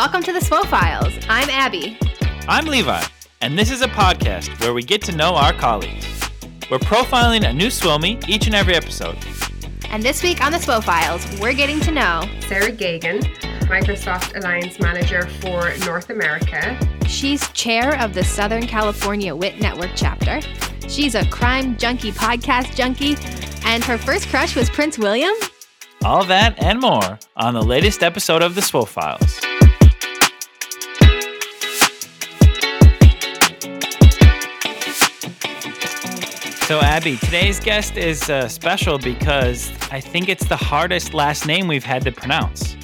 Welcome to the SWO Files. I'm Abby. I'm Levi, and this is a podcast where we get to know our colleagues. We're profiling a new SWOMie each and every episode. And this week on the SWO Files, we're getting to know Sarah Geoghegan, Microsoft Alliance Manager for North America. She's chair of the Southern California WIT Network chapter. She's a crime junkie podcast junkie, and her first crush was Prince William. All that and more on the latest episode of the SWO Files. So, Abby, today's guest is uh, special because I think it's the hardest last name we've had to pronounce.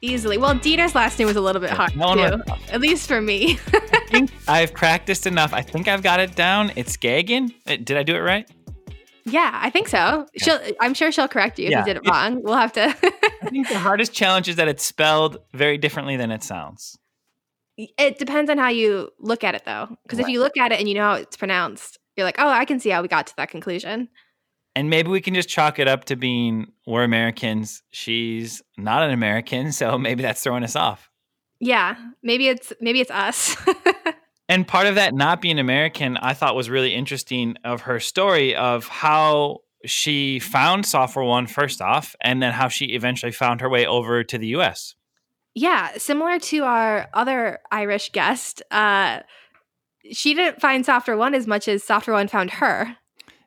Easily. Well, Dieter's last name was a little bit hard, No too. At least for me. I think I've practiced enough. I think I've got it down. It's Geoghegan. Uh, Did I do it right? yeah, I think so. She'll, I'm sure she'll correct you if Yeah. you did it wrong. We'll have to. I think the hardest challenge is that it's spelled very differently than it sounds. it depends on how you look at it, though. Because if you look at it and you know how it's pronounced, you're like, oh, I can see how we got to that conclusion. And maybe we can just chalk it up to being we're Americans. She's not an American, so maybe that's throwing us off. Yeah, maybe it's maybe it's us. And part of that not being American, I thought was really interesting of her story of how she found Software One first off, and then how she eventually found her way over to the US. yeah, similar to our other Irish guest, uh, she didn't find Software One as much as Software One found her.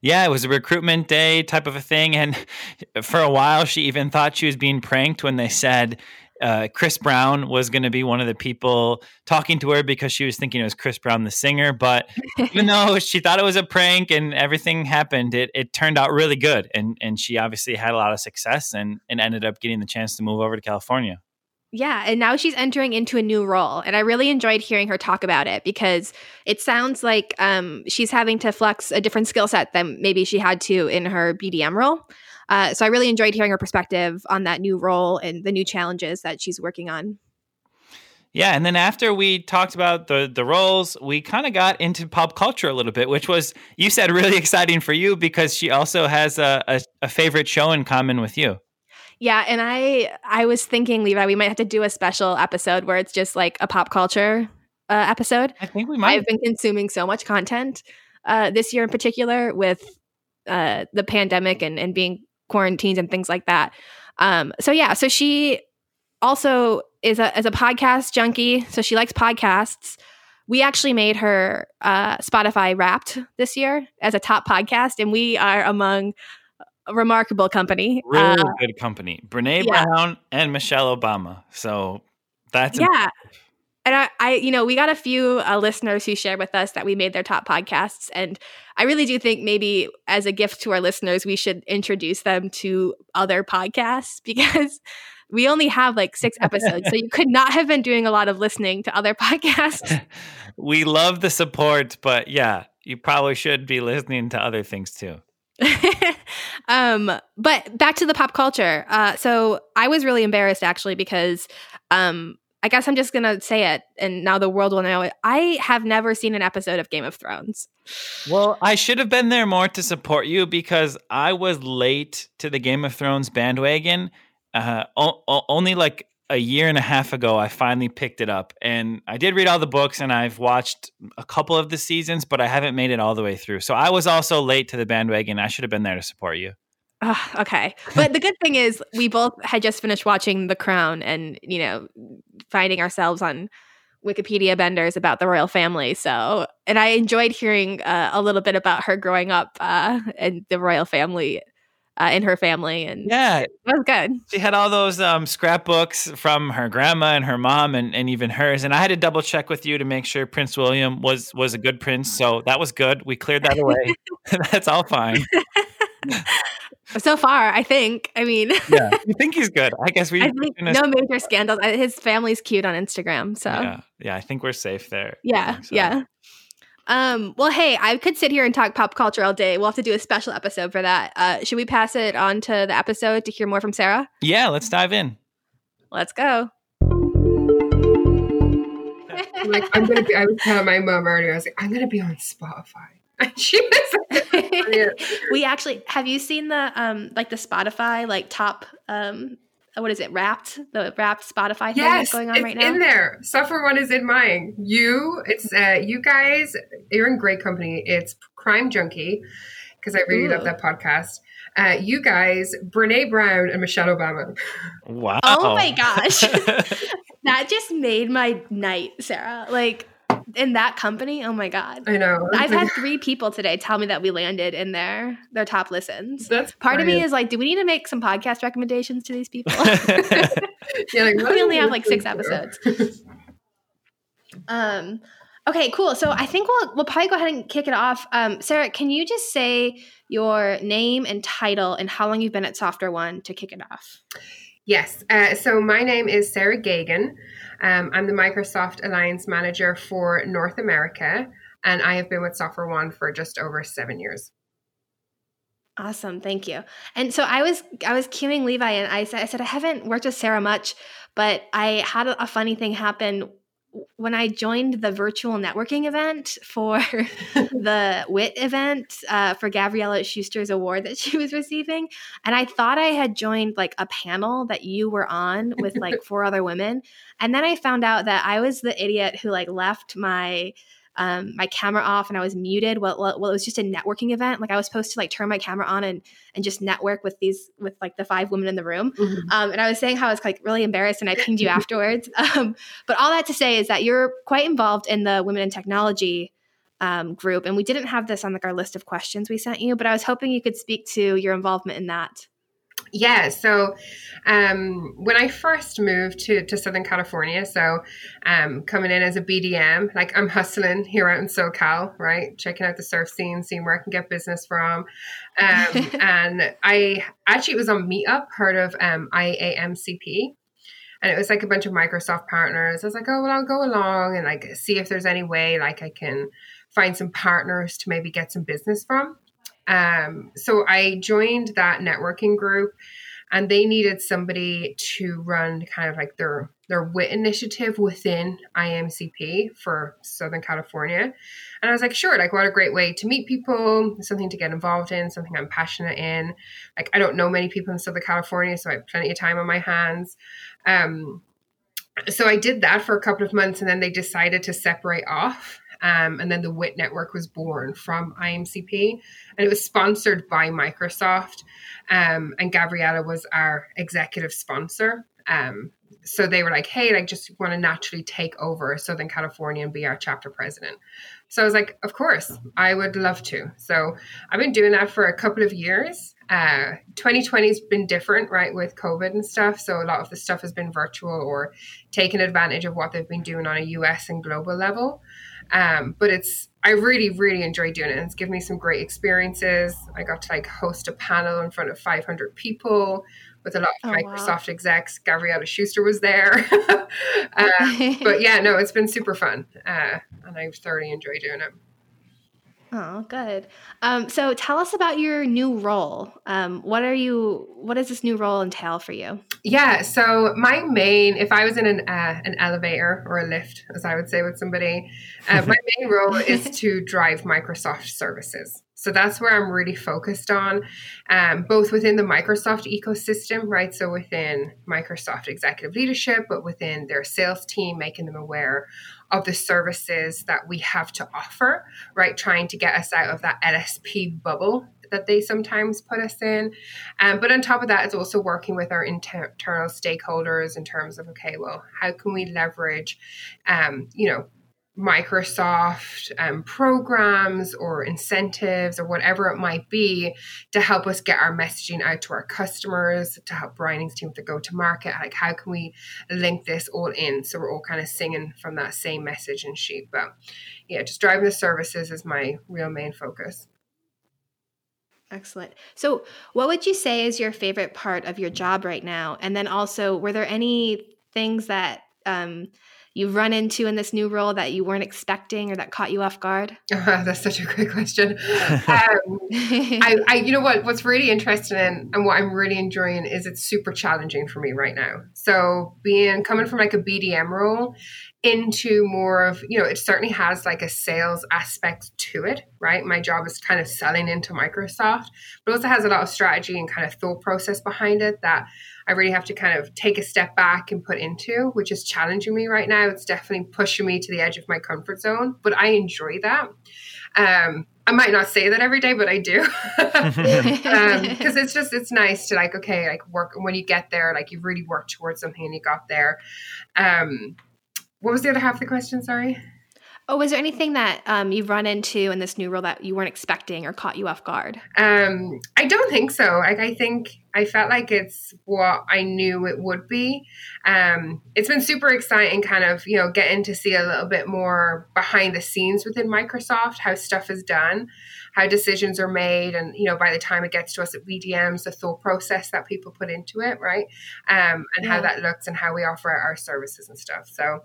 Yeah, it was a recruitment day type of a thing. And for a while, she even thought she was being pranked when they said uh, Chris Brown was going to be one of the people talking to her because she was thinking it was Chris Brown, the singer. But even though she thought it was a prank and everything happened, it, it turned out really good. And, and she obviously had a lot of success and, and ended up getting the chance to move over to California. Yeah, and now she's entering into a new role, and I really enjoyed hearing her talk about it because it sounds like um, she's having to flex a different skill set than maybe she had to in her BDM role. Uh, so I really enjoyed hearing her perspective on that new role and the new challenges that she's working on. Yeah, and then after we talked about the the roles, we kind of got into pop culture a little bit, which was you said really exciting for you because she also has a, a, a favorite show in common with you. Yeah, and I I was thinking, Levi, we might have to do a special episode where it's just like a pop culture uh, episode. I think we might. I've been consuming so much content uh, this year in particular with uh, the pandemic and, and being quarantined and things like that. Um, so yeah, so she also is a as a podcast junkie. So she likes podcasts. We actually made her uh, Spotify Wrapped this year as a top podcast, and we are among remarkable company. really Uh, good company, Brene yeah. Brown and Michelle Obama. So that's yeah. And I, I, you know, we got a few uh, listeners who shared with us that we made their top podcasts, and I really do think maybe as a gift to our listeners, we should introduce them to other podcasts because we only have like six episodes, so you could not have been doing a lot of listening to other podcasts. we love the support, but yeah, you probably should be listening to other things too. um, but back to the pop culture. Uh, so I was really embarrassed actually because um, I guess I'm just gonna say it, and now the world will know it. I have never seen an episode of Game of Thrones. Well, I should have been there more to support you because I was late to the Game of Thrones bandwagon. Uh, o- o- only like a year and a half ago, I finally picked it up, and I did read all the books, and I've watched a couple of the seasons, but I haven't made it all the way through. So I was also late to the bandwagon. I should have been there to support you. Okay. But the good thing is we both had just finished watching The Crown and, you know, finding ourselves on Wikipedia benders about the royal family. So, and I enjoyed hearing uh, a little bit about her growing up uh, and the royal family uh, in her family. And Yeah, it was good. she had all those um, scrapbooks from her grandma and her mom, and, and even hers. And I had to double check with you to make sure Prince William was was a good prince. So that was good. We cleared that away. That's all fine. So far, I think. I mean, Yeah, you think he's good? I guess we. I think no major scandals. His family's cute on Instagram. So, Yeah, yeah. I think we're safe there. Yeah, so. yeah. Um, well, hey, I could sit here and talk pop culture all day. We'll have to do a special episode for that. Uh, should we pass it on to the episode to hear more from Sarah? Yeah, let's dive in. Let's go. Like, I'm gonna be. I was telling my mom earlier. I was like, I'm gonna be on Spotify. She was we actually have you seen the um like the Spotify like top um what is it? Wrapped the Wrapped Spotify thing that's going on it's right now. in there. Software One is in mine. You, it's uh, you guys. You're in great company. It's Crime Junkie because I really love that podcast. Uh, you guys, Brene Brown and Michelle Obama. Wow. Oh my gosh. that just made my night, Sarah. Like in that company, oh my god. I know. I've had three people today tell me that we landed in their their top listens. That's Part of me is like, do we need to make some podcast recommendations to these people? Yeah, like, we only have like six to? episodes. um, okay, cool. So I think we'll we'll probably go ahead and kick it off. Um, Sarah, can you just say your name and title and how long you've been at Software One to kick it off? Yes. Uh, so my name is Sarah Geoghegan. Um, I'm the Microsoft Alliance Manager for North America, and I have been with Software One for just over seven years. Awesome, thank you. And so I was I was queuing Levi, and I said I said I haven't worked with Sarah much, but I had a, a funny thing happen when I joined the virtual networking event for the WIT event uh, for Gabriella Schuster's award that she was receiving, and I thought I had joined like a panel that you were on with like four other women, and then I found out that I was the idiot who like left my um, my camera off and I was muted. Well, well, it was just a networking event. Like I was supposed to like turn my camera on and and just network with these with like the five women in the room. Um, and I was saying how I was like really embarrassed, and I pinged you afterwards. Um, but all that to say is that you're quite involved in the women in technology um, group, and we didn't have this on like our list of questions we sent you, but I was hoping you could speak to your involvement in that. Yeah, so um, when I first moved to, to Southern California, so um, coming in as a BDM, like I'm hustling here out in SoCal, right? Checking out the surf scene, seeing where I can get business from. Um, and I actually it was on Meetup, heard of um, IAMCP. And it was like a bunch of Microsoft partners. I was like, oh, well, I'll go along and like see if there's any way like I can find some partners to maybe get some business from. Um, so I joined that networking group and they needed somebody to run kind of like their their WIT initiative within IAMCP for Southern California. And I was like, sure, like what a great way to meet people, something to get involved in, something I'm passionate in. Like I don't know many people in Southern California, so I have plenty of time on my hands. Um, so I did that for a couple of months and then they decided to separate off. Um, and then the WIT network was born from IAMCP and it was sponsored by Microsoft. Um, and Gabriella was our executive sponsor. Um, so they were like, hey, like just want to naturally take over Southern California and be our chapter president. So I was like, of course, I would love to. So I've been doing that for a couple of years. Uh, 2020 has been different, right, with COVID and stuff. So a lot of the stuff has been virtual or taking advantage of what they've been doing on a US and global level. Um, but it's I really really enjoy doing it. It's given me some great experiences. I got to like host a panel in front of 500 people with a lot of Oh, wow. Microsoft execs. Gabriella Schuster was there. um, but yeah, no, it's been super fun, uh, and I thoroughly enjoy doing it. Oh, good. Um, so tell us about your new role. Um, what are you? What does this new role entail for you? Yeah, so my main, if I was in an uh, an elevator or a lift, as I would say with somebody, uh, my main role is to drive Microsoft services. So that's where I'm really focused on, um, both within the Microsoft ecosystem, right? So within Microsoft executive leadership, but within their sales team, making them aware of the services that we have to offer, right? Trying to get us out of that LSP bubble that they sometimes put us in. Um, but on top of that, it's also working with our inter- internal stakeholders in terms of, okay, well, how can we leverage, um, you know, Microsoft um, programs or incentives or whatever it might be to help us get our messaging out to our customers, to help Brianing's team the go to market. Like, how can we link this all in so we're all kind of singing from that same message and sheet? But yeah, just driving the services is my real main focus. Excellent. So, what would you say is your favorite part of your job right now? And then also, were there any things that um, you've run into in this new role that you weren't expecting or that caught you off guard? that's such a great question. Um, I, I, you know what? What's really interesting and, and what I'm really enjoying is it's super challenging for me right now. So being coming from like a BDM role into more of, you know, it certainly has like a sales aspect to it, right? My job is kind of selling into Microsoft, but also has a lot of strategy and kind of thought process behind it that I really have to kind of take a step back and put into, which is challenging me right now. It's definitely pushing me to the edge of my comfort zone, but I enjoy that. Um, I might not say that every day, but I do because um, it's just it's nice to like okay, like work when you get there, like you've really worked towards something and you got there. Um, what was the other half of the question? Sorry. Oh, was there anything that um, you've run into in this new role that you weren't expecting or caught you off guard? Um, I don't think so. Like, I think I felt like it's what I knew it would be. Um, it's been super exciting, kind of, you know, getting to see a little bit more behind the scenes within Microsoft, how stuff is done, how decisions are made, and you know, by the time it gets to us at BDMs, the thought process that people put into it, right, um, and yeah. how that looks and how we offer our services and stuff. So.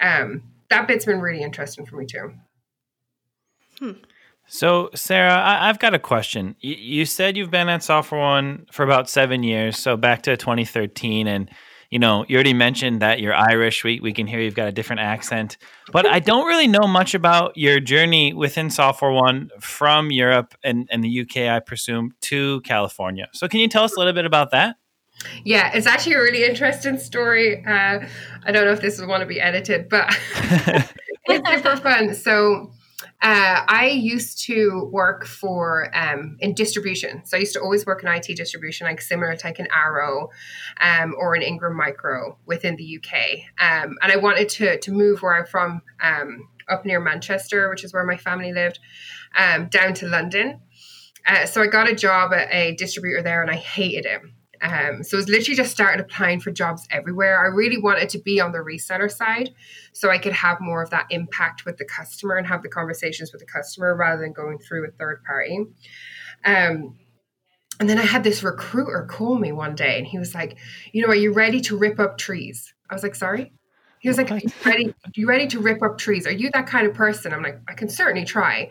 Um, that bit's been really interesting for me too. Hmm. So, Sarah, I, have got a question. You, you said you've been at Software One for about seven years, so back to 2013, and you know you already mentioned that you're Irish. We we can hear you've got a different accent, but I don't really know much about your journey within Software One from Europe and, and the UK, I presume, to California. So, can you tell us a little bit about that? Yeah, it's actually a really interesting story. Uh, I don't know if this will want to be edited, but it's super fun. So, uh, I used to work for um, in distribution. So I used to always work in IT distribution, like similar to like an Arrow um, or an Ingram Micro within the UK. Um, and I wanted to to move where I'm from, um, up near Manchester, which is where my family lived, um, down to London. Uh, so I got a job at a distributor there, and I hated it. Um, so I was literally just started applying for jobs everywhere. I really wanted to be on the reseller side so I could have more of that impact with the customer and have the conversations with the customer rather than going through a third party. Um, and then I had this recruiter call me one day and he was like, You know, are you ready to rip up trees? I was like, Sorry? He was like, Are you ready, are you ready to rip up trees? Are you that kind of person? I'm like, I can certainly try.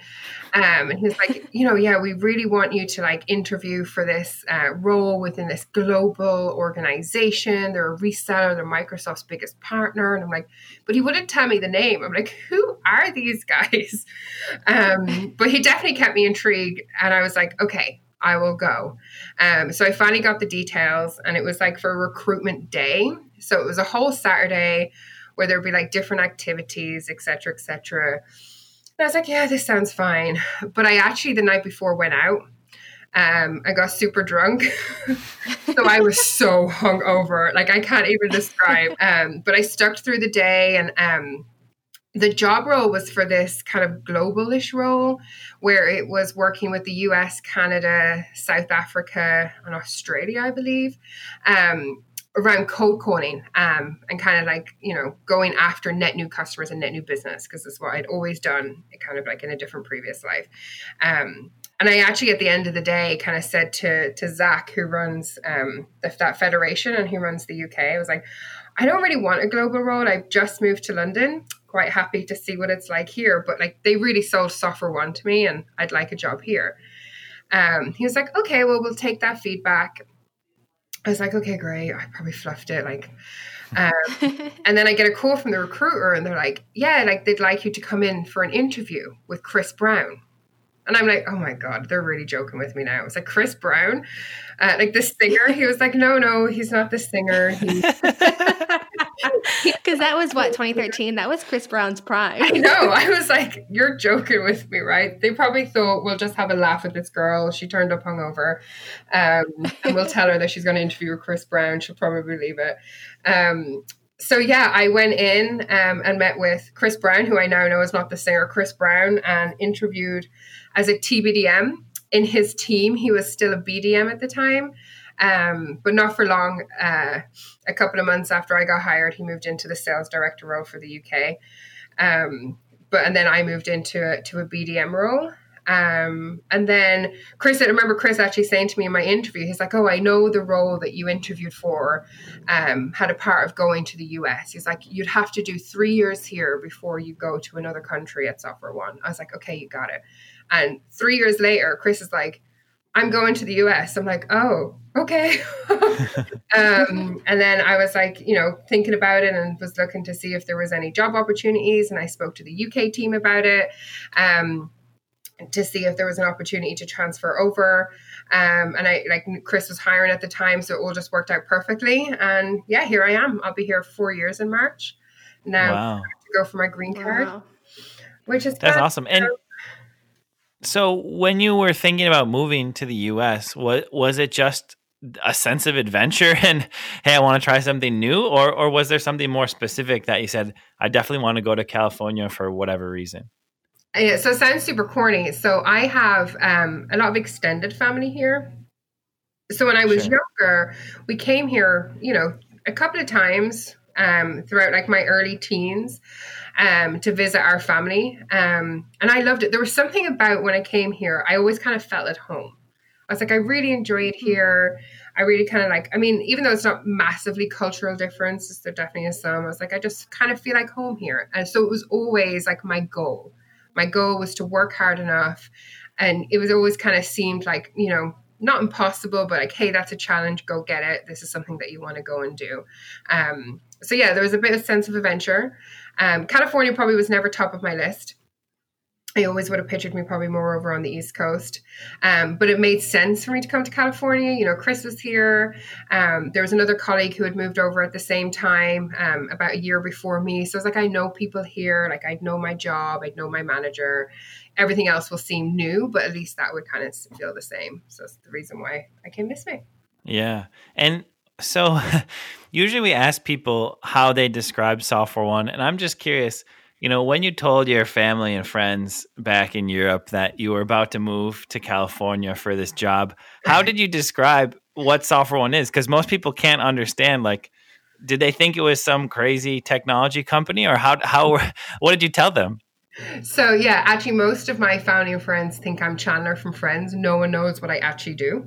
Um, and he was like, you know, yeah, we really want you to like interview for this uh, role within this global organization. They're a reseller, they're Microsoft's biggest partner. And I'm like, but he wouldn't tell me the name. I'm like, who are these guys? Um, but he definitely kept me intrigued. And I was like, okay, I will go. Um, so I finally got the details, and it was like for a recruitment day. So it was a whole Saturday where there'd be like different activities, et cetera, et cetera. And I was like, yeah, this sounds fine. But I actually, the night before, went out. Um, I got super drunk. so I was so hungover. Like, I can't even describe. Um, but I stuck through the day and, um, the job role was for this kind of globalish role where it was working with the US, Canada, South Africa, and Australia, I believe. Um, around cold calling um, and kind of like you know going after net new customers and net new business because that's what I'd always done kind of like in a different previous life. Um, and I actually at the end of the day kind of said to to Zach who runs um, the, that federation and who runs the UK I was like I don't really want a global role. I've just moved to London. Quite happy to see what it's like here but like they really sold software one to me and I'd like a job here. Um, he was like okay well we'll take that feedback I was like, okay, great. I probably fluffed it. Like, um, and then I get a call from the recruiter and they're like, yeah, like they'd like you to come in for an interview with Chris Brown. And I'm like, oh my God, they're really joking with me now. It's like Chris Brown, uh, like the singer. He was like, no, no, he's not the singer. Because that was what, 2013? That was Chris Brown's prime. I know. I was like, you're joking with me, right? They probably thought we'll just have a laugh at this girl. She turned up hungover. Um, and we'll tell her that she's going to interview Chris Brown. She'll probably believe it. Um, so yeah, I went in um, and met with Chris Brown, who I now know is not the singer Chris Brown, and interviewed as a TBDM in his team. He was still a BDM at the time, um, but not for long. Uh, a couple of months after I got hired, he moved into the sales director role for the UK. Um, but and then I moved into a, to a BDM role. Um, and then Chris, I remember Chris actually saying to me in my interview, he's like, "Oh, I know the role that you interviewed for um, had a part of going to the US." He's like, "You'd have to do three years here before you go to another country at Software One." I was like, "Okay, you got it." And three years later, Chris is like, I'm going to the US. I'm like, oh, okay. um, and then I was like, you know, thinking about it and was looking to see if there was any job opportunities. And I spoke to the UK team about it. Um, to see if there was an opportunity to transfer over. Um, and I like Chris was hiring at the time, so it all just worked out perfectly. And yeah, here I am. I'll be here four years in March. Now wow. to go for my green card, wow. which is that's awesome. And so, when you were thinking about moving to the U.S., what was it just a sense of adventure and hey, I want to try something new, or or was there something more specific that you said I definitely want to go to California for whatever reason? Yeah, so it sounds super corny. So I have um, a lot of extended family here. So when I was sure. younger, we came here, you know, a couple of times um, throughout like my early teens um, to visit our family. Um, and I loved it. There was something about when I came here, I always kind of felt at home. I was like, I really enjoy it hmm. here. I really kind of like, I mean, even though it's not massively cultural differences, there definitely is some. I was like, I just kind of feel like home here. And so it was always like my goal my goal was to work hard enough. And it was always kind of seemed like, you know, not impossible, but like, hey, that's a challenge. Go get it. This is something that you want to go and do. Um, so yeah, there was a bit of sense of adventure. Um, California probably was never top of my list. I always would have pictured me probably more over on the East Coast. Um, but it made sense for me to come to California. You know, Chris was here. Um, there was another colleague who had moved over at the same time, um, about a year before me. So I was like, I know people here. Like, I'd know my job, I'd know my manager. Everything else will seem new, but at least that would kind of feel the same. So that's the reason why I came this way. Yeah. And so usually we ask people how they describe Software One. And I'm just curious you know, when you told your family and friends back in Europe that you were about to move to California for this job, how did you describe what Software One is? Because most people can't understand. Like, did they think it was some crazy technology company, or how? How? What did you tell them? So yeah, actually, most of my family and friends think I'm Chandler from Friends. No one knows what I actually do.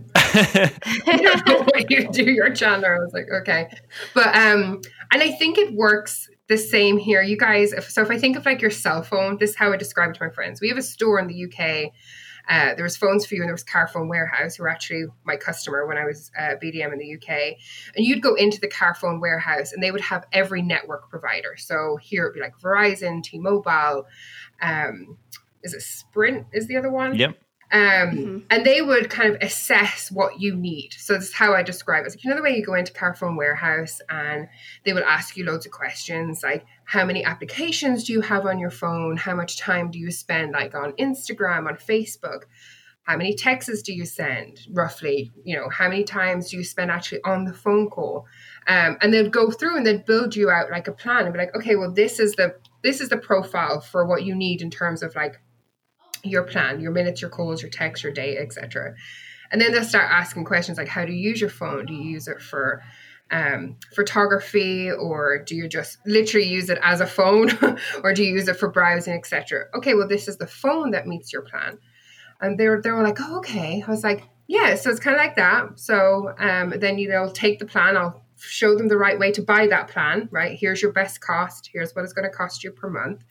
you know, what you do, you're Chandler. I was like, okay, but um, and I think it works the same here. You guys, if, so if I think of like your cell phone, this is how I describe it to my friends. We have a store in the UK. Uh, there was phones for you and there was Carphone Warehouse, who were actually my customer when I was uh, BDM in the UK. And you'd go into the Carphone Warehouse and they would have every network provider. So here it'd be like Verizon, T-Mobile, um, is it Sprint is the other one? Yep. Um, mm-hmm. And they would kind of assess what you need. So this is how I describe it. It's like, you know, the way you go into Carphone Warehouse and they will ask you loads of questions like, how many applications do you have on your phone? How much time do you spend like on Instagram, on Facebook? How many texts do you send roughly? You know, how many times do you spend actually on the phone call? Um, and they'll go through and they'll build you out like a plan and be like, okay, well, this is the this is the profile for what you need in terms of like your plan, your minutes, your calls, your texts, your data, etc. And then they'll start asking questions like, how do you use your phone? Do you use it for um, photography, or do you just literally use it as a phone, or do you use it for browsing, etc.? Okay, well, this is the phone that meets your plan. And they were they were like, oh, okay. I was like, yeah. So it's kind of like that. So um, then you know, take the plan. I'll show them the right way to buy that plan. Right here's your best cost. Here's what it's going to cost you per month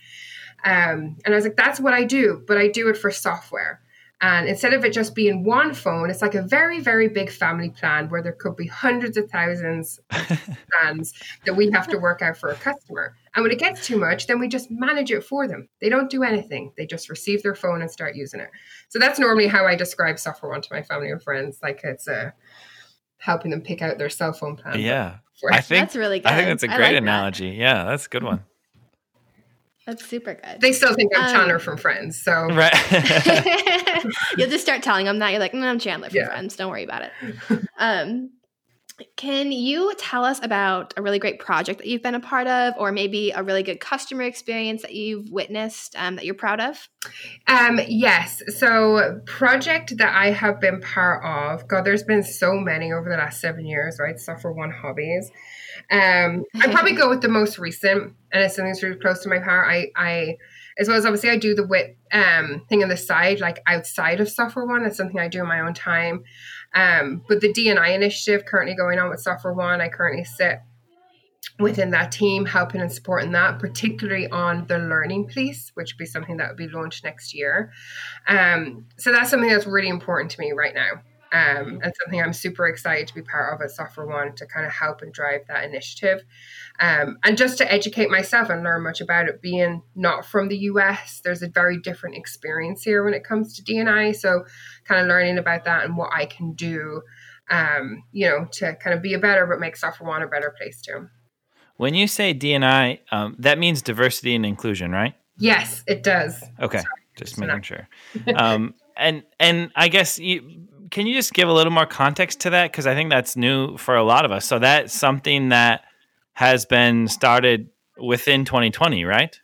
um, and I was like, that's what I do, but I do it for software. And instead of it just being one phone, it's like a very, very big family plan where there could be hundreds of thousands of plans that we have to work out for a customer. And when it gets too much, then we just manage it for them. They don't do anything. They just receive their phone and start using it. So that's normally how I describe software one to my family and friends. Like it's uh, helping them pick out their cell phone plan. Yeah. I think that's really good. I think that's a great like analogy. That. Yeah, that's a good one. That's super good. They still think I'm um, Chandler from Friends, so right. You'll just start telling them that you're like, no, I'm Chandler from yeah. Friends. Don't worry about it. Um, can you tell us about a really great project that you've been a part of, or maybe a really good customer experience that you've witnessed um, that you're proud of? Um, yes. So, project that I have been part of. God, there's been so many over the last seven years, right? Software One Hobbies. Um, I probably go with the most recent, and it's something that's really close to my heart. I, I, as well as obviously, I do the WIT um, thing on the side, like outside of Software One. It's something I do in my own time. Um, but the DNI initiative currently going on with Software One, I currently sit within that team, helping and supporting that, particularly on the learning piece, which would be something that would be launched next year. Um, so that's something that's really important to me right now. Um, and something I'm super excited to be part of at Software One to kind of help and drive that initiative. Um, and just to educate myself and learn much about it, being not from the US, there's a very different experience here when it comes to DNI. So, kind of learning about that and what I can do, um, you know, to kind of be a better, but make Software One a better place too. When you say DNI, um, that means diversity and inclusion, right? Yes, it does. Okay, Sorry, just making sure. Um, and and I guess you can you just give a little more context to that because I think that's new for a lot of us. So that's something that has been started within 2020, right?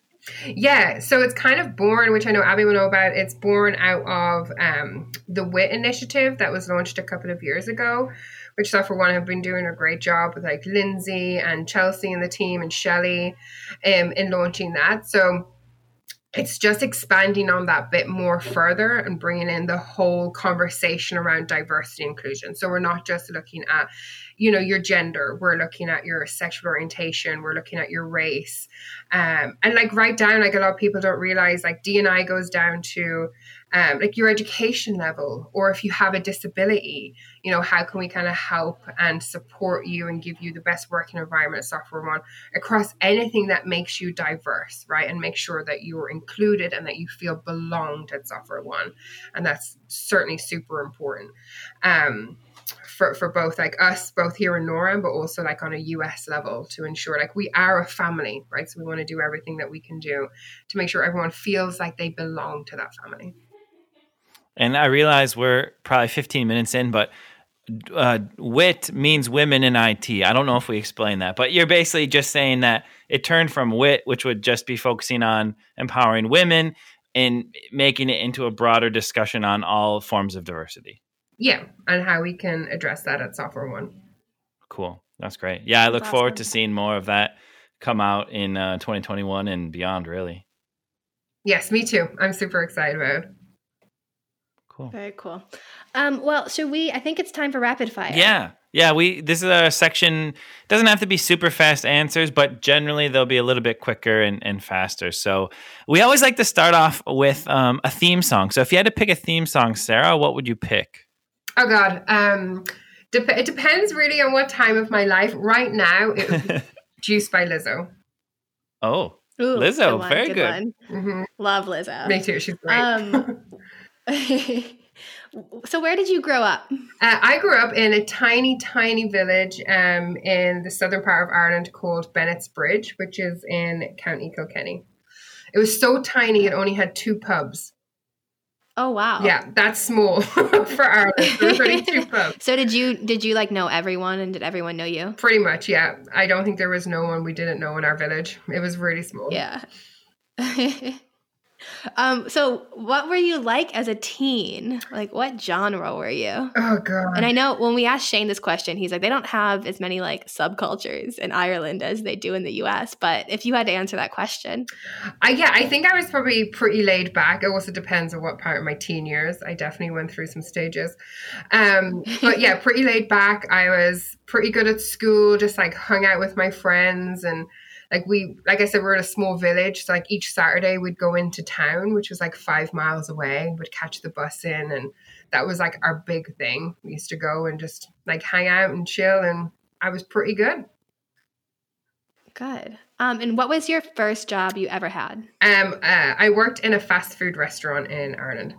Yeah, so it's kind of born, which I know Abby will know about. It's born out of um, the WIT initiative that was launched a couple of years ago, which Software One have been doing a great job with like Lindsay and Chelsea and the team and Shelly um, in launching that. So it's just expanding on that bit more further and bringing in the whole conversation around diversity inclusion. So we're not just looking at you know your gender. We're looking at your sexual orientation. We're looking at your race. Um, and like right down like a lot of people don't realize like dni goes down to um, like your education level or if you have a disability you know how can we kind of help and support you and give you the best working environment at software one across anything that makes you diverse right? And make sure that you are included and that you feel belonged at software one. And that's certainly super important. Um, for, for both like us both here in NORAM but also like on a US level to ensure like we are a family right so we want to do everything that we can do to make sure everyone feels like they belong to that family and I realize we're probably 15 minutes in, but uh, WIT means women in IT. I don't know if we explained that, but you're basically just saying that it turned from WIT, which would just be focusing on empowering women, and making it into a broader discussion on all forms of diversity. Yeah, and how we can address that at Software One. Cool. That's great. Yeah, I look awesome. forward to seeing more of that come out in uh, 2021 and beyond, really. Yes, me too. I'm super excited about it. Cool. Very cool. Um, well, should we? I think it's time for rapid fire. Yeah, yeah. We this is a section. Doesn't have to be super fast answers, but generally they'll be a little bit quicker and, and faster. So we always like to start off with um, a theme song. So if you had to pick a theme song, Sarah, what would you pick? Oh God, um, dep- it depends really on what time of my life. Right now, it would be "Juice" by Lizzo. Oh, Ooh, Lizzo, good very good. good. Mm-hmm. Love Lizzo. Me too. She's great. Um, so where did you grow up? Uh, I grew up in a tiny, tiny village um, in the southern part of Ireland called Bennettsbridge, which is in County Kilkenny. It was so tiny; it only had two pubs. Oh wow! Yeah, that's small for Ireland. There's only pubs. So did you did you like know everyone, and did everyone know you? Pretty much, yeah. I don't think there was no one we didn't know in our village. It was really small. Yeah. Um, so what were you like as a teen? Like what genre were you? Oh god. And I know when we asked Shane this question, he's like, they don't have as many like subcultures in Ireland as they do in the US. But if you had to answer that question. I yeah, I think I was probably pretty laid back. It also depends on what part of my teen years. I definitely went through some stages. Um, but yeah, pretty laid back. I was pretty good at school, just like hung out with my friends and like we like i said we're in a small village so like each saturday we'd go into town which was like five miles away would catch the bus in and that was like our big thing. We used to go and just like hang out and chill and i was pretty good. Good. Um, and what was your first job you ever had? Um uh, i worked in a fast food restaurant in ireland.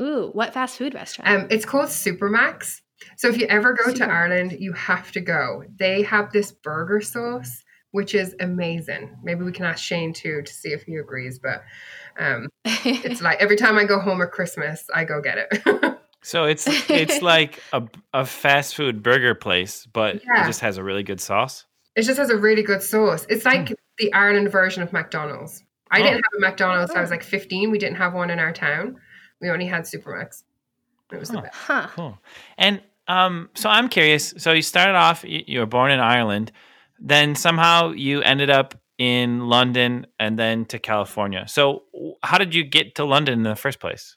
Ooh what fast food restaurant? Um it's called Supermacs. So if you ever go Super. to Ireland, you have to go. They have this burger sauce which is amazing. Maybe we can ask Shane too to see if he agrees. But um, it's like every time I go home at Christmas, I go get it. so it's it's like a, a fast food burger place, but yeah. it just has a really good sauce. It just has a really good sauce. It's like mm. the Ireland version of McDonald's. I oh. didn't have a McDonald's. I was like 15. We didn't have one in our town. We only had Supermacs. It was the best. Huh. Cool. And um, so I'm curious. So you started off. You were born in Ireland then somehow you ended up in London and then to California. So, how did you get to London in the first place?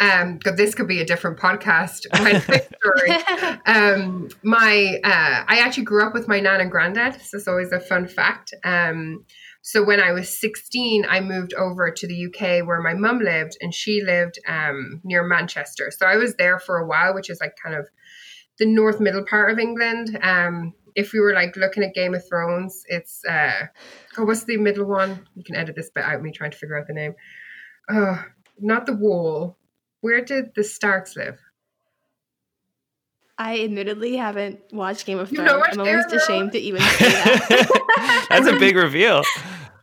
Um, this could be a different podcast. My story. um, my, uh, I actually grew up with my nan and granddad. This is always a fun fact. Um, So when I was 16, I moved over to the UK where my mum lived, and she lived um, near Manchester. So I was there for a while, which is like kind of the north middle part of England. Um, if we were like looking at Game of Thrones, it's uh, oh, what's the middle one? You can edit this bit out. Me trying to figure out the name. Oh, not the Wall. Where did the Starks live? I admittedly haven't watched Game of You Thrones. know I'm almost Sarah? ashamed to even say that. That's a big reveal.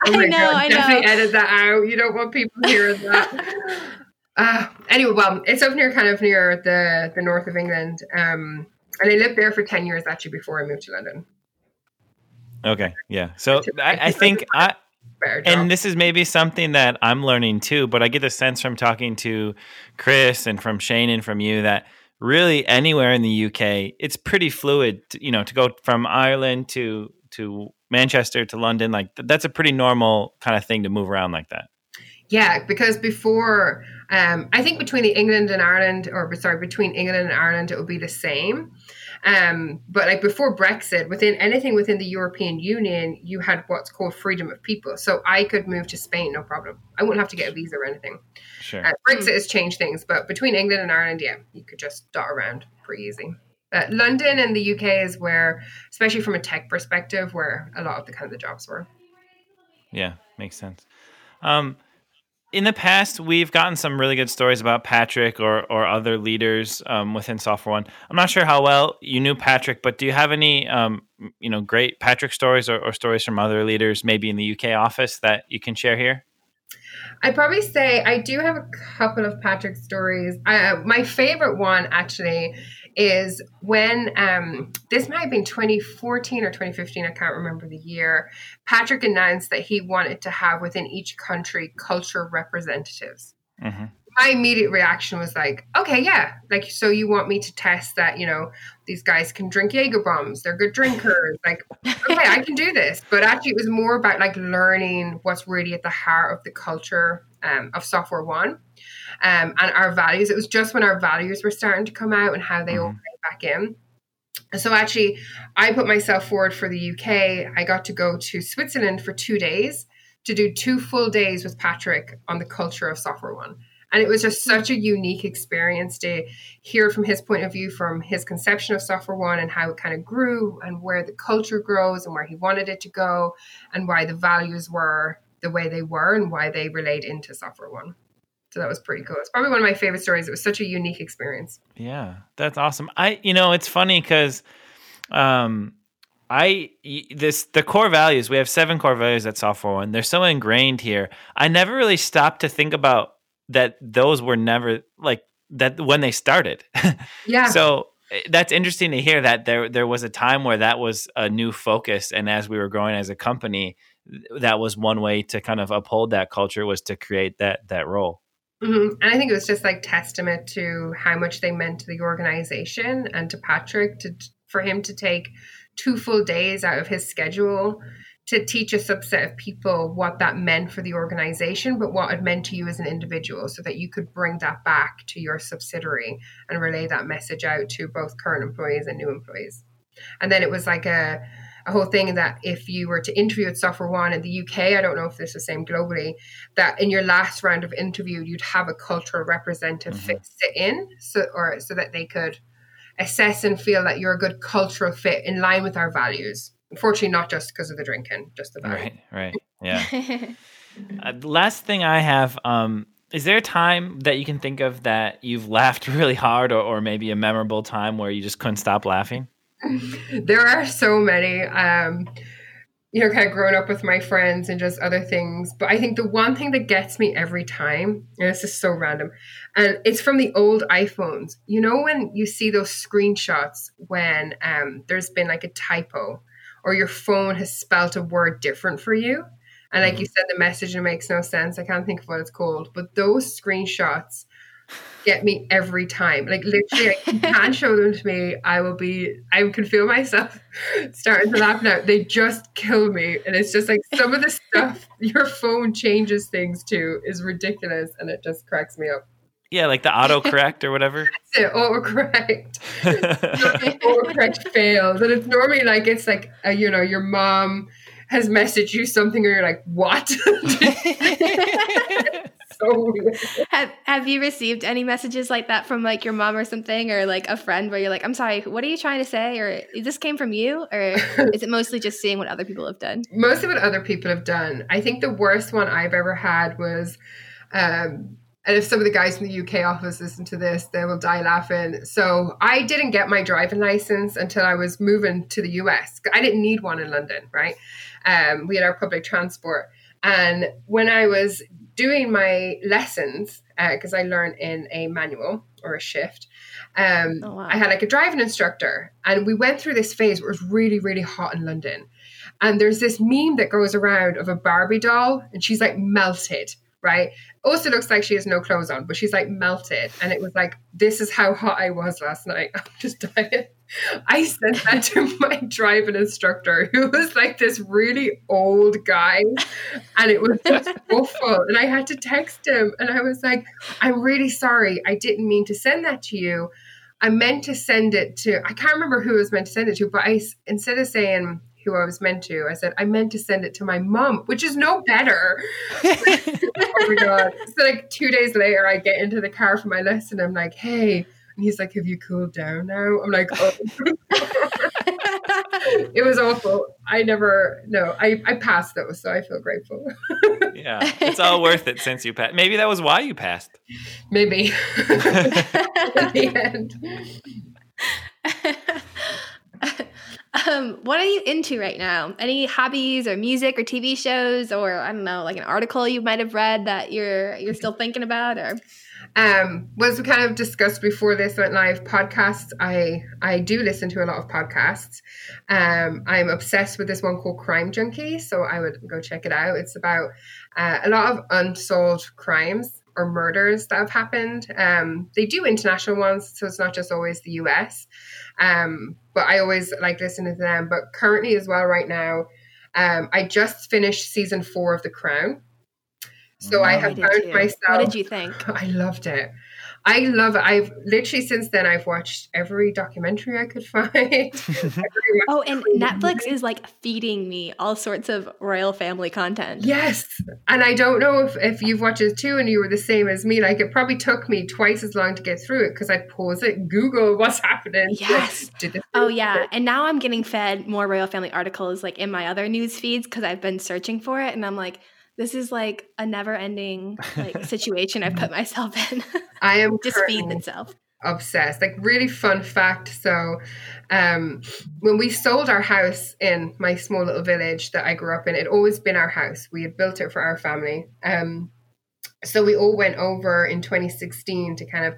Oh I know, God, I Definitely know. edit that out. You don't want people hearing that. uh, anyway, well, it's up near kind of near the the north of England. Um, and I lived there for ten years actually before I moved to London. Okay, yeah. So I, I think I and this is maybe something that I'm learning too, but I get the sense from talking to Chris and from Shane and from you that really anywhere in the UK, it's pretty fluid. To, you know, to go from Ireland to to Manchester to London, like th- that's a pretty normal kind of thing to move around like that. Yeah, because before, um, I think between the England and Ireland, or sorry, between England and Ireland, it would be the same. Um, but like before Brexit, within anything within the European Union, you had what's called freedom of people. So I could move to Spain, no problem. I wouldn't have to get a visa or anything. Sure. Uh, Brexit has changed things, but between England and Ireland, yeah, you could just dot around pretty easy. Uh, London and the UK is where, especially from a tech perspective, where a lot of the kind of the jobs were. Yeah, makes sense. Um, in the past, we've gotten some really good stories about Patrick or or other leaders um, within Software One. I'm not sure how well you knew Patrick, but do you have any um, you know great Patrick stories or, or stories from other leaders, maybe in the UK office, that you can share here? I'd probably say I do have a couple of Patrick stories. My favorite one actually is when um, this might have been 2014 or 2015, I can't remember the year. Patrick announced that he wanted to have within each country culture representatives. hmm My immediate reaction was like, okay, yeah, like so you want me to test that you know these guys can drink Jaeger bombs, they're good drinkers, like okay, I can do this. But actually, it was more about like learning what's really at the heart of the culture um, of Software One um, and our values. It was just when our values were starting to come out and how they all Mhm. came back in. So actually, I put myself forward for the UK. I got to go to Switzerland for two days to do two full days with Patrick on the culture of Software One. And it was just such a unique experience to hear from his point of view, from his conception of Software One and how it kind of grew and where the culture grows and where he wanted it to go and why the values were the way they were and why they relate into Software One. So that was pretty cool. It's probably one of my favorite stories. It was such a unique experience. Yeah, that's awesome. I you know it's funny because um, I this the core values we have seven core values at Software One. They're so ingrained here. I never really stopped to think about that. Those were never like that when they started. Yeah. So that's interesting to hear that there there was a time where that was a new focus, and as we were growing as a company, that was one way to kind of uphold that culture was to create that that role. hmm And I think it was just like testament to how much they meant to the organization and to Patrick to for him to take two full days out of his schedule to teach a subset of people what that meant for the organization, but what it meant to you as an individual, so that you could bring that back to your subsidiary and relay that message out to both current employees and new employees. And then it was like a a whole thing that if you were to interview at Software One in the UK, I don't know if this is the same globally, that in your last round of interview you'd have a cultural representative Mhm. fit sit in so or so that they could assess and feel that you're a good cultural fit in line with our values. Unfortunately, not just because of the drinking, just the value. Right, right, yeah. Uh, last thing I have, um, is there a time that you can think of that you've laughed really hard, or, or maybe a memorable time where you just couldn't stop laughing? there are so many um you know kind of growing up with my friends and just other things but i think the one thing that gets me every time and this is so random and it's from the old iphones you know when you see those screenshots when um there's been like a typo or your phone has spelt a word different for you and like you mm. said, the message it makes no sense i can't think of what it's called but those screenshots get me every time. Like literally, like, you can't show them to me. I will be. I can feel myself starting to laugh now. They just kill me, and it's just like some of the stuff your phone changes things to is ridiculous, and it just cracks me up. Yeah, like the autocorrect or whatever. That's it. Autocorrect. autocorrect fails, and it's normally like it's like uh, you know your mom has messaged you something, or you're like, what? so weird. Have Have you received any messages like that from like your mom or something, or like a friend where you're like, "I'm sorry, what are you trying to say?" Or this came from you, or is it mostly just seeing what other people have done? Most of what other people have done. I think the worst one I've ever had was. Um, and if some of the guys in the UK office listen to this, they will die laughing. So I didn't get my driving license until I was moving to the US. I didn't need one in London, right? Um, we had our public transport. And when I was doing my lessons, because uh, I learned in a manual or a shift, um, oh, wow. I had like a driving instructor. And we went through this phase where it was really, really hot in London. And there's this meme that goes around of a Barbie doll, and she's like melted right? Also looks like she has no clothes on, but she's like melted. And it was like, this is how hot I was last night. I'm just dying. I sent that to my driving instructor, who was like this really old guy. And it was just awful. And I had to text him. And I was like, I'm really sorry. I didn't mean to send that to you. I meant to send it to, I can't remember who I was meant to send it to, but I, instead of saying, who I was meant to. I said, I meant to send it to my mom, which is no better. oh my God. So, like, two days later, I get into the car for my lesson. I'm like, hey. And he's like, Have you cooled down now? I'm like, Oh. it was awful. I never, no, I, I passed though. So I feel grateful. yeah. It's all worth it since you passed. Maybe that was why you passed. Maybe. At the end. Um, what are you into right now? Any hobbies or music or TV shows or I don't know, like an article you might have read that you're you're still thinking about or? Um was we kind of discussed before this went live podcasts. I i do listen to a lot of podcasts. Um i'm obsessed with this one called crime junkie so i would go check it out. It's about uh, a lot of unsolved crimes or murders that have happened um they do international ones so it's not just always the us um but I always like listening to them. But currently, as well, right now, um, I just finished season four of The Crown. So oh, I have found too. myself. What did you think? I loved it. I love it. I've literally since then I've watched every documentary I could find. oh, and Netflix is like feeding me all sorts of royal family content. Yes. And I don't know if, if you've watched it too and you were the same as me. Like it probably took me twice as long to get through it because I'd pause it, Google what's happening. Yes. oh yeah. And now I'm getting fed more royal family articles like in my other news feeds because I've been searching for it and I'm like this is like a never ending like situation I've put myself in. I am just feeds itself. Obsessed. Like really fun fact. So um when we sold our house in my small little village that I grew up in, it always been our house. We had built it for our family. Um so we all went over in 2016 to kind of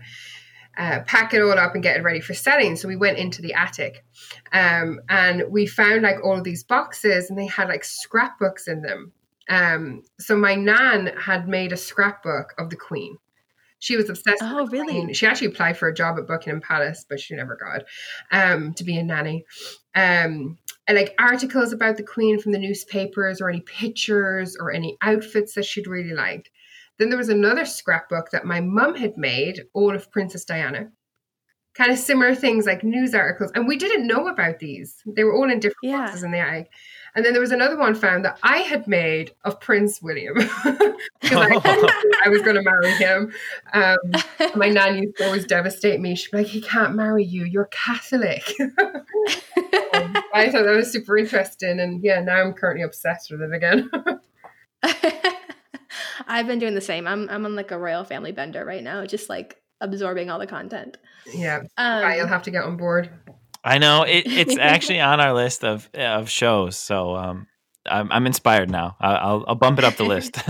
uh, pack it all up and get it ready for selling. So we went into the attic um, and we found like all of these boxes and they had like scrapbooks in them. Um, so my nan had made a scrapbook of the Queen. She was obsessed. Oh, really? Queen. She actually applied for a job at Buckingham Palace, but she never got um, to be a nanny. Um, and like articles about the Queen from the newspapers, or any pictures, or any outfits that she'd really liked. Then there was another scrapbook that my mum had made, all of Princess Diana. Kind of similar things like news articles, and we didn't know about these. They were all in different yeah. boxes in the attic. And then there was another one found that I had made of Prince William because I, I, was going to marry him. Um, my nan used to always devastate me. She'd be like, "He can't marry you. You're Catholic." um, I thought that was super interesting, and yeah, now I'm currently obsessed with it again. I've been doing the same. I'm I'm on like a royal family bender right now, just like absorbing all the content. Yeah, um, you'll have to get on board. I know it, it's actually on our list of of shows. So um, I'm, I'm inspired now. I'll, I'll bump it up the list.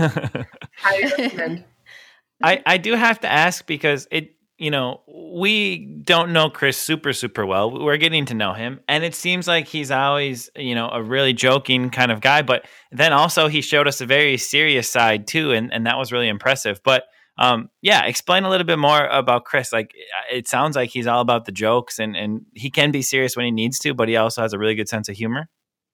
I I do have to ask because it you know we don't know Chris super super well. We're getting to know him, and it seems like he's always you know a really joking kind of guy. But then also he showed us a very serious side too, and and that was really impressive. But um, yeah, explain a little bit more about Chris. Like, it sounds like he's all about the jokes, and and he can be serious when he needs to, but he also has a really good sense of humor.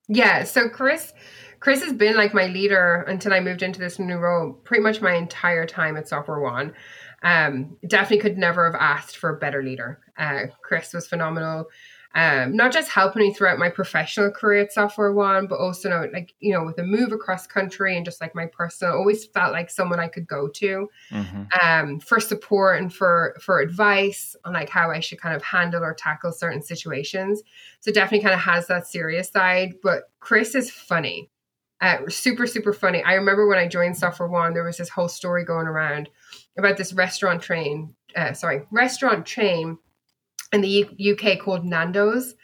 Yeah. So Chris, Chris has been like my leader until I moved into this new role. Pretty much my entire time at Software One. Um, definitely could never have asked for a better leader. Uh, Chris was phenomenal. Um, not just helping me throughout my professional career at Software One, but also know, like you know, with a move across country and just like my personal, always felt like someone I could go to mm-hmm. um, for support and for for advice on like how I should kind of handle or tackle certain situations. So definitely kind of has that serious side, but Chris is funny. Uh, super super funny. I remember when I joined Software One, there was this whole story going around about this restaurant train, uh, sorry, restaurant chain in the U- UK called Nando's.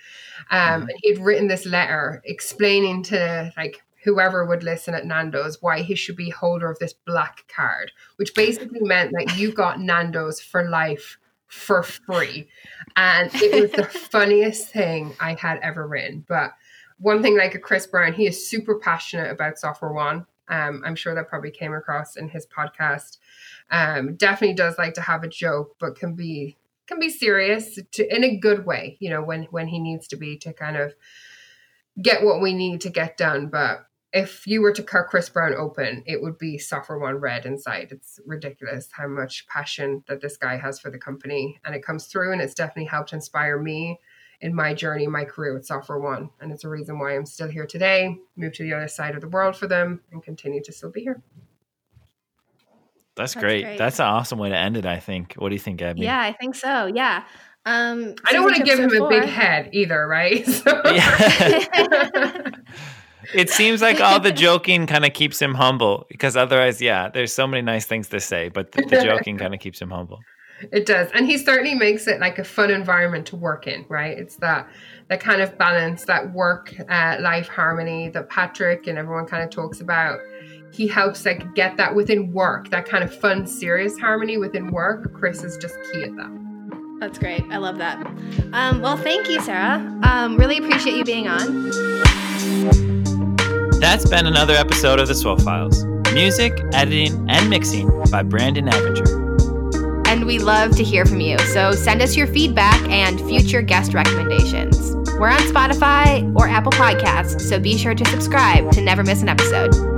Um, mm-hmm. and he'd written this letter explaining to like whoever would listen at Nando's why he should be holder of this black card, which basically meant that you got Nando's for life for free. And it was the funniest thing I had ever written. But one thing like a Chris Brown, he is super passionate about Software One. Um, I'm sure that probably came across in his podcast. Um, definitely does like to have a joke, but can be can be serious to, in a good way, you know, when when he needs to be to kind of get what we need to get done. But if you were to cut Chris Brown open, it would be Software One red inside. It's ridiculous how much passion that this guy has for the company, and it comes through, and it's definitely helped inspire me in my journey, my career with Software One, and it's a reason why I'm still here today. Moved to the other side of the world for them, and continue to still be here. That's, That's great. great. That's an awesome way to end it, I think. What do you think, Abbie? Yeah, I think so. Yeah. Um, I don't want to give him four. a big head either, right? So. Yeah. it seems like all the joking kind of keeps him humble because otherwise, yeah, there's so many nice things to say, but the, the joking kind of keeps him humble. It does, and he certainly makes it like a fun environment to work in. Right? It's that that kind of balance, that work uh, life harmony that Patrick and everyone kind of talks about he helps like get that within work, that kind of fun, serious harmony within work. Chris is just key at that. That's great. I love that. Um, well, thank you, Sarah. Um, really appreciate you being on. That's been another episode of the SWOfiles. Music, editing, and mixing by Brandon Avinger. And we love to hear from you, so send us your feedback and future guest recommendations. We're on Spotify or Apple Podcasts, so be sure to subscribe to never miss an episode.